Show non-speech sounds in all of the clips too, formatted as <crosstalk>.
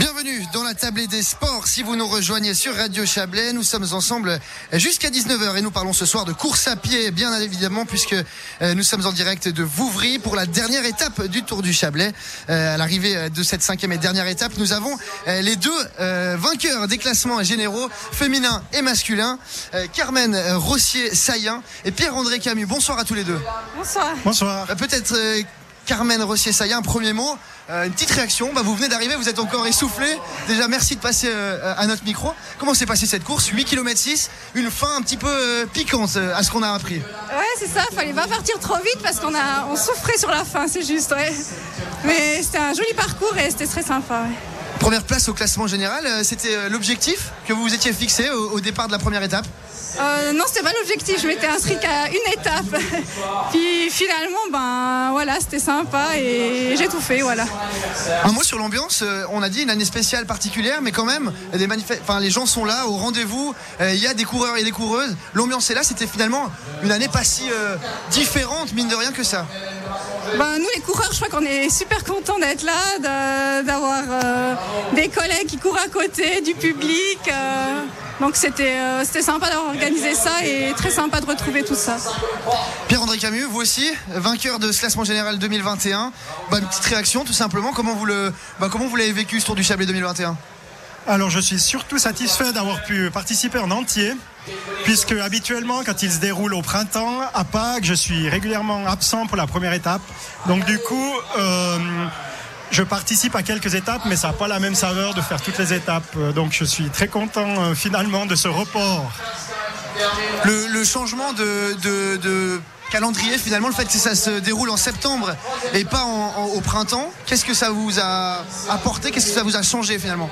Bienvenue dans la tablée des sports. Si vous nous rejoignez sur Radio Chablais, nous sommes ensemble jusqu'à 19h et nous parlons ce soir de course à pied, bien évidemment, puisque euh, nous sommes en direct de Vouvry pour la dernière étape du Tour du Chablais. Euh, à l'arrivée de cette cinquième et dernière étape, nous avons euh, les deux vainqueurs des classements généraux, féminins et masculins, Carmen Rossier-Saillant et Pierre-André Camus. Bonsoir à tous les deux. Bonsoir. Bonsoir. Peut-être Carmen Rossier-Saillant, un premier mot. Euh, une petite réaction. Bah, vous venez d'arriver, vous êtes encore essoufflé. Déjà, merci de passer euh, à notre micro. Comment s'est passée cette course? 8 km 6, une fin un petit peu euh, piquante à ce qu'on a appris. Ouais, c'est ça. Fallait pas partir trop vite parce qu'on a, on souffrait sur la fin, c'est juste. Mais c'était un joli parcours et c'était très sympa. Première place au classement général, c'était l'objectif que vous vous étiez fixé au départ de la première étape? Euh, non, c'était pas l'objectif. Je m'étais inscrite à une étape. <laughs> Puis finalement, ben voilà, c'était sympa et j'ai tout fait, voilà. Un mot sur l'ambiance. Euh, on a dit une année spéciale particulière, mais quand même, des enfin, les gens sont là au rendez-vous. Euh, il y a des coureurs et des coureuses. L'ambiance est là. C'était finalement une année pas si différente, mine de rien que ça. Ben, nous les coureurs, je crois qu'on est super contents d'être là, d'avoir des collègues qui courent à côté, du public. Donc c'était euh, c'était sympa d'avoir organisé ça et très sympa de retrouver tout ça. Pierre-André Camus, vous aussi, vainqueur de ce classement général 2021. Bah, une petite réaction tout simplement. Comment vous le bah, comment vous l'avez vécu ce Tour du Chablais 2021 alors je suis surtout satisfait d'avoir pu participer en entier, puisque habituellement quand il se déroule au printemps, à Pâques, je suis régulièrement absent pour la première étape. Donc du coup, euh, je participe à quelques étapes, mais ça n'a pas la même saveur de faire toutes les étapes. Donc je suis très content euh, finalement de ce report. Le, changement de, calendrier, finalement, le fait que ça se déroule en septembre et pas au printemps, qu'est-ce que ça vous a apporté Qu'est-ce que ça vous a changé finalement?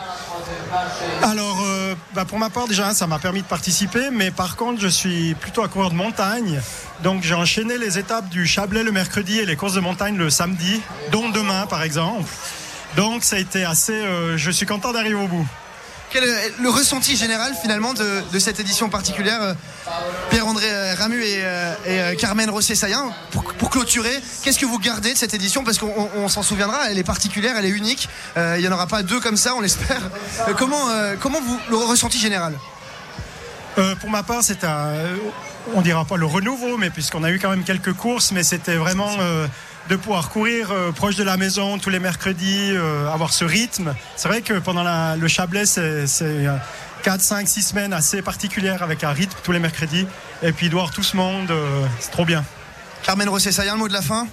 Alors, euh, bah, pour ma part, déjà, ça m'a permis de participer, mais par contre, je suis plutôt à coureur de montagne. Donc, j'ai enchaîné les étapes du Chablais le mercredi et les courses de montagne le samedi, dont demain, par exemple. Donc, ça a été assez. Euh, je suis content d'arriver au bout. Quel est le ressenti général finalement de, cette édition particulière euh, Pierre-André euh, Ramu et, euh, Carmen Rossier-Saillant, pour, clôturer, qu'est-ce que vous gardez de cette édition? Parce qu'on s'en souviendra, elle est particulière, elle est unique. il n'y en aura pas deux comme ça, on l'espère. comment, comment vous, le ressenti général? Pour ma part, c'est un. On dira pas le renouveau, mais puisqu'on a eu quand même quelques courses, mais c'était vraiment de pouvoir courir euh, proche de la maison tous les mercredis, euh, avoir ce rythme. C'est vrai que pendant le Chablais, c'est 4, 5, 6 semaines assez particulières avec un rythme tous les mercredis. Et puis de voir tout ce monde, euh, c'est trop bien. Carmen Rosset, ça y a un mot de la fin?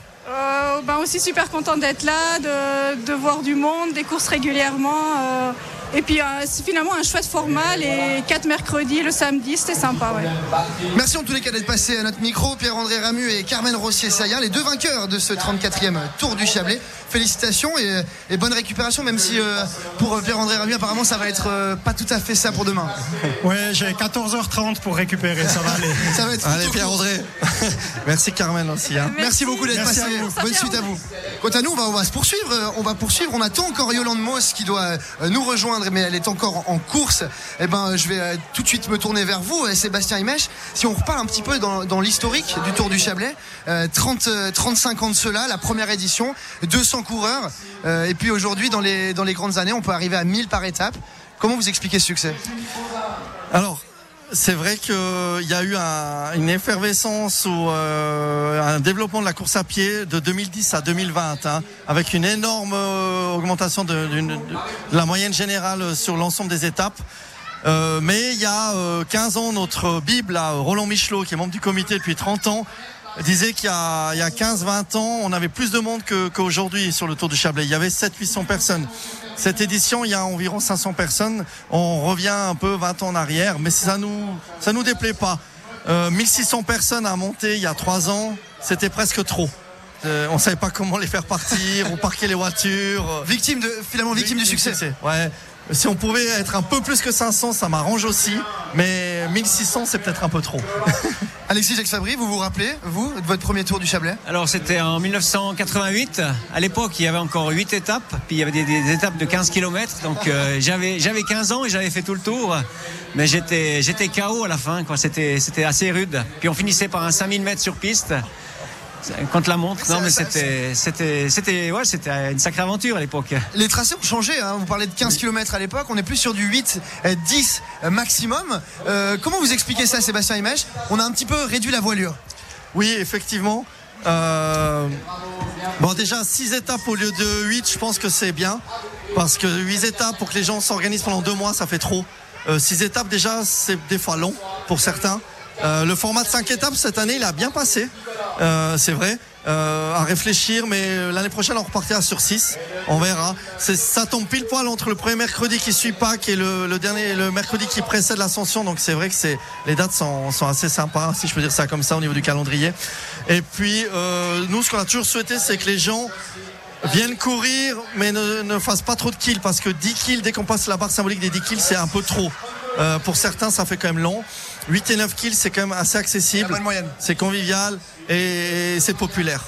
Ben aussi super contente d'être là, de, voir du monde, des courses régulièrement. Et puis euh, c'est finalement un chouette format, les 4 mercredis, le samedi, c'était sympa. Merci en tous les cas d'être passé à notre micro, Pierre-André Ramu et Carmen Rossier-Saillant, les deux vainqueurs de ce 34e Tour du Chablais. Félicitations et, bonne récupération, même si euh, pour Pierre-André Ramu, apparemment, ça va être euh, pas tout à fait ça pour demain. <laughs> Ouais, j'ai 14h30 pour récupérer, ça va aller. ça va être Allez, Pierre-André. <laughs> Merci Carmen aussi. Hein. Merci. beaucoup d'être passé. Bonne suite à vous. Quant à nous, on va, on va se poursuivre. On va poursuivre. On attend encore Yolande Moss qui doit nous rejoindre mais elle est encore en course, eh ben, je vais euh, tout de suite me tourner vers vous, euh, Sébastien Imèche. Si on repart un petit peu dans, l'historique du Tour du Chablais, 30, 35 ans de cela, la première édition, 200 coureurs, euh, et puis aujourd'hui, dans les, dans les grandes années, on peut arriver à 1000 par étape. Comment vous expliquez ce succès? Alors, c'est vrai qu'il y a eu une effervescence ou euh, un développement de la course à pied de 2010 à 2020, hein, avec une énorme euh, augmentation de, la moyenne générale sur l'ensemble des étapes. Euh, mais il y a 15 ans, notre Bible, Roland Michelot, qui est membre du comité depuis 30 ans, disait qu'il y a, a 15-20 ans, on avait plus de monde qu'aujourd'hui sur le Tour du Chablais. Il y avait 700-800 personnes. Cette édition, il y a environ 500 personnes. On revient un peu 20 ans en arrière, mais ça nous, ça nous déplaît pas. 1600 euh, personnes à monter il y a 3 ans, c'était presque trop. Euh, on savait pas comment les faire partir, on parquait les voitures. Victime de, finalement victime du succès. Ouais. Si on pouvait être un peu plus que 500, ça m'arrange aussi. Mais 1600, c'est peut-être un peu trop. <laughs> Alexis Jacques Fabry, vous vous rappelez, vous, de votre premier tour du Chablais? Alors, c'était en 1988. À l'époque, il y avait encore 8 étapes. Puis il y avait des, étapes de 15 km. Donc, euh, <laughs> j'avais, j'avais 15 ans et j'avais fait tout le tour. Mais j'étais, j'étais KO à la fin. Quoi. C'était, c'était assez rude. Puis on finissait par un 5000 mètres sur piste. Contre la montre. Non, mais c'était, c'était, c'était, ouais, c'était une sacrée aventure à l'époque. Les tracés ont changé. Hein. Vous parlez de 15 km à l'époque. On est plus sur du 8, 10 maximum. Euh, comment vous expliquez ça, Sébastien Imèche On a un petit peu réduit la voilure. Oui, effectivement. Euh, bon, déjà 6 étapes au lieu de 8, je pense que c'est bien. Parce que 8 étapes pour que les gens s'organisent pendant 2 mois, ça fait trop. 6 euh, étapes, déjà, c'est des fois long pour certains. Euh, le format de 5 étapes cette année, il a bien passé, euh, c'est vrai. Euh, à réfléchir, mais l'année prochaine on repartira sur 6. On verra. Ça tombe pile poil entre le premier mercredi qui suit Pâques et le, le dernier, le mercredi qui précède l'ascension. Donc c'est vrai que c'est les dates sont, sont, assez sympas, si je peux dire ça comme ça au niveau du calendrier. Et puis euh, nous, ce qu'on a toujours souhaité, c'est que les gens viennent courir, mais ne, ne fassent pas trop de kills parce que 10 kills dès qu'on passe la barre symbolique des 10 kills, c'est un peu trop. Euh, pour certains, ça fait quand même long. 8 et 9 kills, c'est quand même assez accessible. C'est convivial et c'est populaire.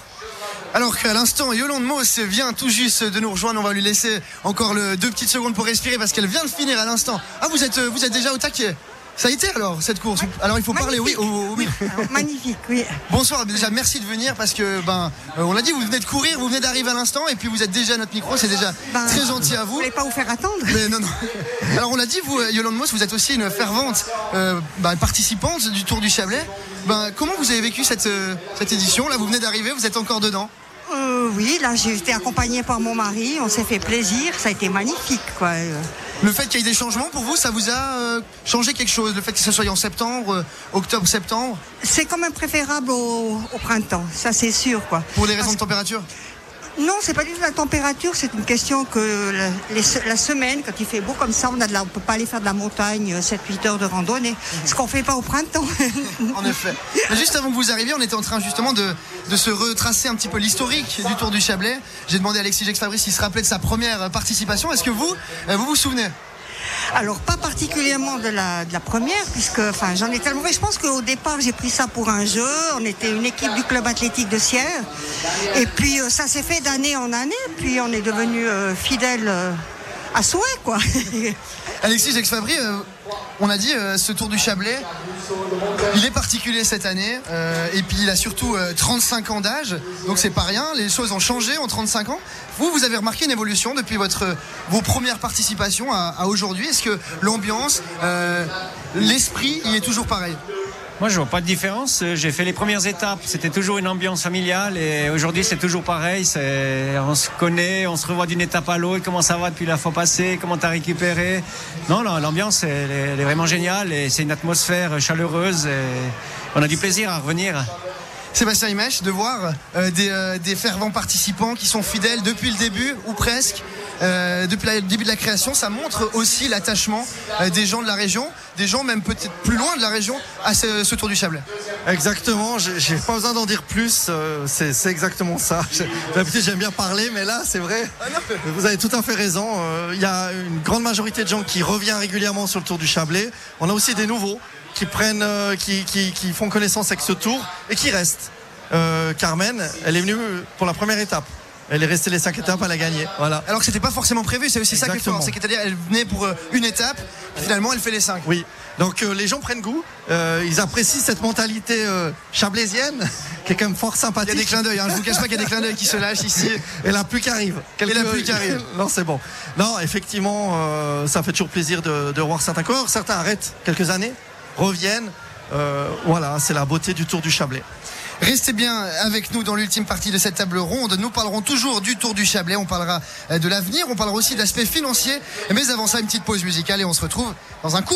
Alors qu'à l'instant, Yolande Moss vient tout juste de nous rejoindre. On va lui laisser encore le, deux petites secondes pour respirer parce qu'elle vient de finir à l'instant. Ah, vous êtes, vous êtes déjà au taquet ça a été alors cette course Alors il faut parler oui oui. <laughs> magnifique oui. Bonsoir déjà merci de venir parce que ben euh, on l'a dit vous venez de courir vous venez d'arriver à l'instant et puis vous êtes déjà à notre micro c'est déjà ben, très gentil à vous. Vous voulez pas vous faire attendre? Mais non non. Alors on l'a dit vous Yolande Moss vous êtes aussi une fervente euh, ben, participante du Tour du Chablais. Ben comment vous avez vécu cette euh, cette édition? Là vous venez d'arriver vous êtes encore dedans euh, oui, là j'ai été accompagnée par mon mari, on s'est fait plaisir, ça a été magnifique. Quoi. Le fait qu'il y ait des changements pour vous, ça vous a euh, changé quelque chose Le fait que ce soit en septembre, euh, octobre, septembre? C'est quand même préférable au, printemps, ça c'est sûr. Quoi. Pour des raisons de température? Non, c'est pas du tout la température, c'est une question que la, semaine, quand il fait beau comme ça, on de peut pas aller faire de la montagne 7-8 euh, heures de randonnée, ce qu'on fait pas au printemps. en effet. <laughs> juste avant que vous arriviez, on était en train justement de, se retracer un petit peu l'historique du Tour du Chablais. J'ai demandé à Alexis Jex Fabrice s'il se rappelait de sa première participation. Est-ce que vous, euh, vous vous souvenez? Alors pas particulièrement de la, première, puisque enfin j'en ai tellement. Je pense qu'au départ j'ai pris ça pour un jeu. On était une équipe du club athlétique de Sierre, et puis euh, ça s'est fait d'année en année. Puis on est devenu euh, fidèle euh, à souhait, quoi. <laughs> Alexis Jacques Fabry, on a dit ce Tour du Chablais, il est particulier cette année, et puis il a surtout 35 ans d'âge, donc c'est pas rien. Les choses ont changé en 35 ans. Vous, vous avez remarqué une évolution depuis votre, vos premières participations à, aujourd'hui? Est-ce que l'ambiance, euh, l'esprit, il est toujours pareil? Moi, je vois pas de différence. J'ai fait les premières étapes. C'était toujours une ambiance familiale et aujourd'hui, c'est toujours pareil. On se connaît, on se revoit d'une étape à l'autre. Comment ça va depuis la fois passée? Comment tu as récupéré? Non, l'ambiance, est vraiment géniale et c'est une atmosphère chaleureuse. Et on a du plaisir à revenir. Sébastien Imèche, de voir euh, euh, des, fervents participants qui sont fidèles depuis le début, ou presque, euh, depuis le début de la création. Ça montre aussi l'attachement des gens de la région, des gens même peut-être plus loin de la région, à ce, Tour du Chablais. Exactement, j'ai pas besoin d'en dire plus, c'est exactement ça. <laughs> D'habitude j'aime bien parler, mais là c'est vrai, ah vous avez tout à fait raison. Il y a une grande majorité de gens qui reviennent régulièrement sur le Tour du Chablais. On a aussi des nouveaux qui prennent, euh, qui, qui, qui, font connaissance avec ce tour et qui restent. Euh, Carmen, elle est venue pour la première étape. Elle est restée les cinq étapes, elle a gagné. Voilà. Alors que c'était pas forcément prévu, c'est aussi ça qui est fort. C'est-à-dire elle venait pour euh, une étape, finalement elle fait les cinq. Oui. Donc les gens prennent goût, ils apprécient cette mentalité chablaisienne <laughs> qui est quand même fort sympathique. Il y a des clins d'œil, hein. je vous cache pas qu'il y a des clins d'œil qui se lâchent ici. Et la pluie qui arrive. Et la pluie qui arrive. <laughs> non, c'est bon. Non, effectivement, ça fait toujours plaisir de, de voir certains corps. Certains arrêtent quelques années, reviennent. Euh, voilà, c'est la beauté du Tour du Chablais. Restez bien avec nous dans l'ultime partie de cette table ronde. Nous parlerons toujours du Tour du Chablais. On parlera euh, de l'avenir. On parlera aussi d'aspect financier. Mais avant ça, une petite pause musicale et on se retrouve dans un court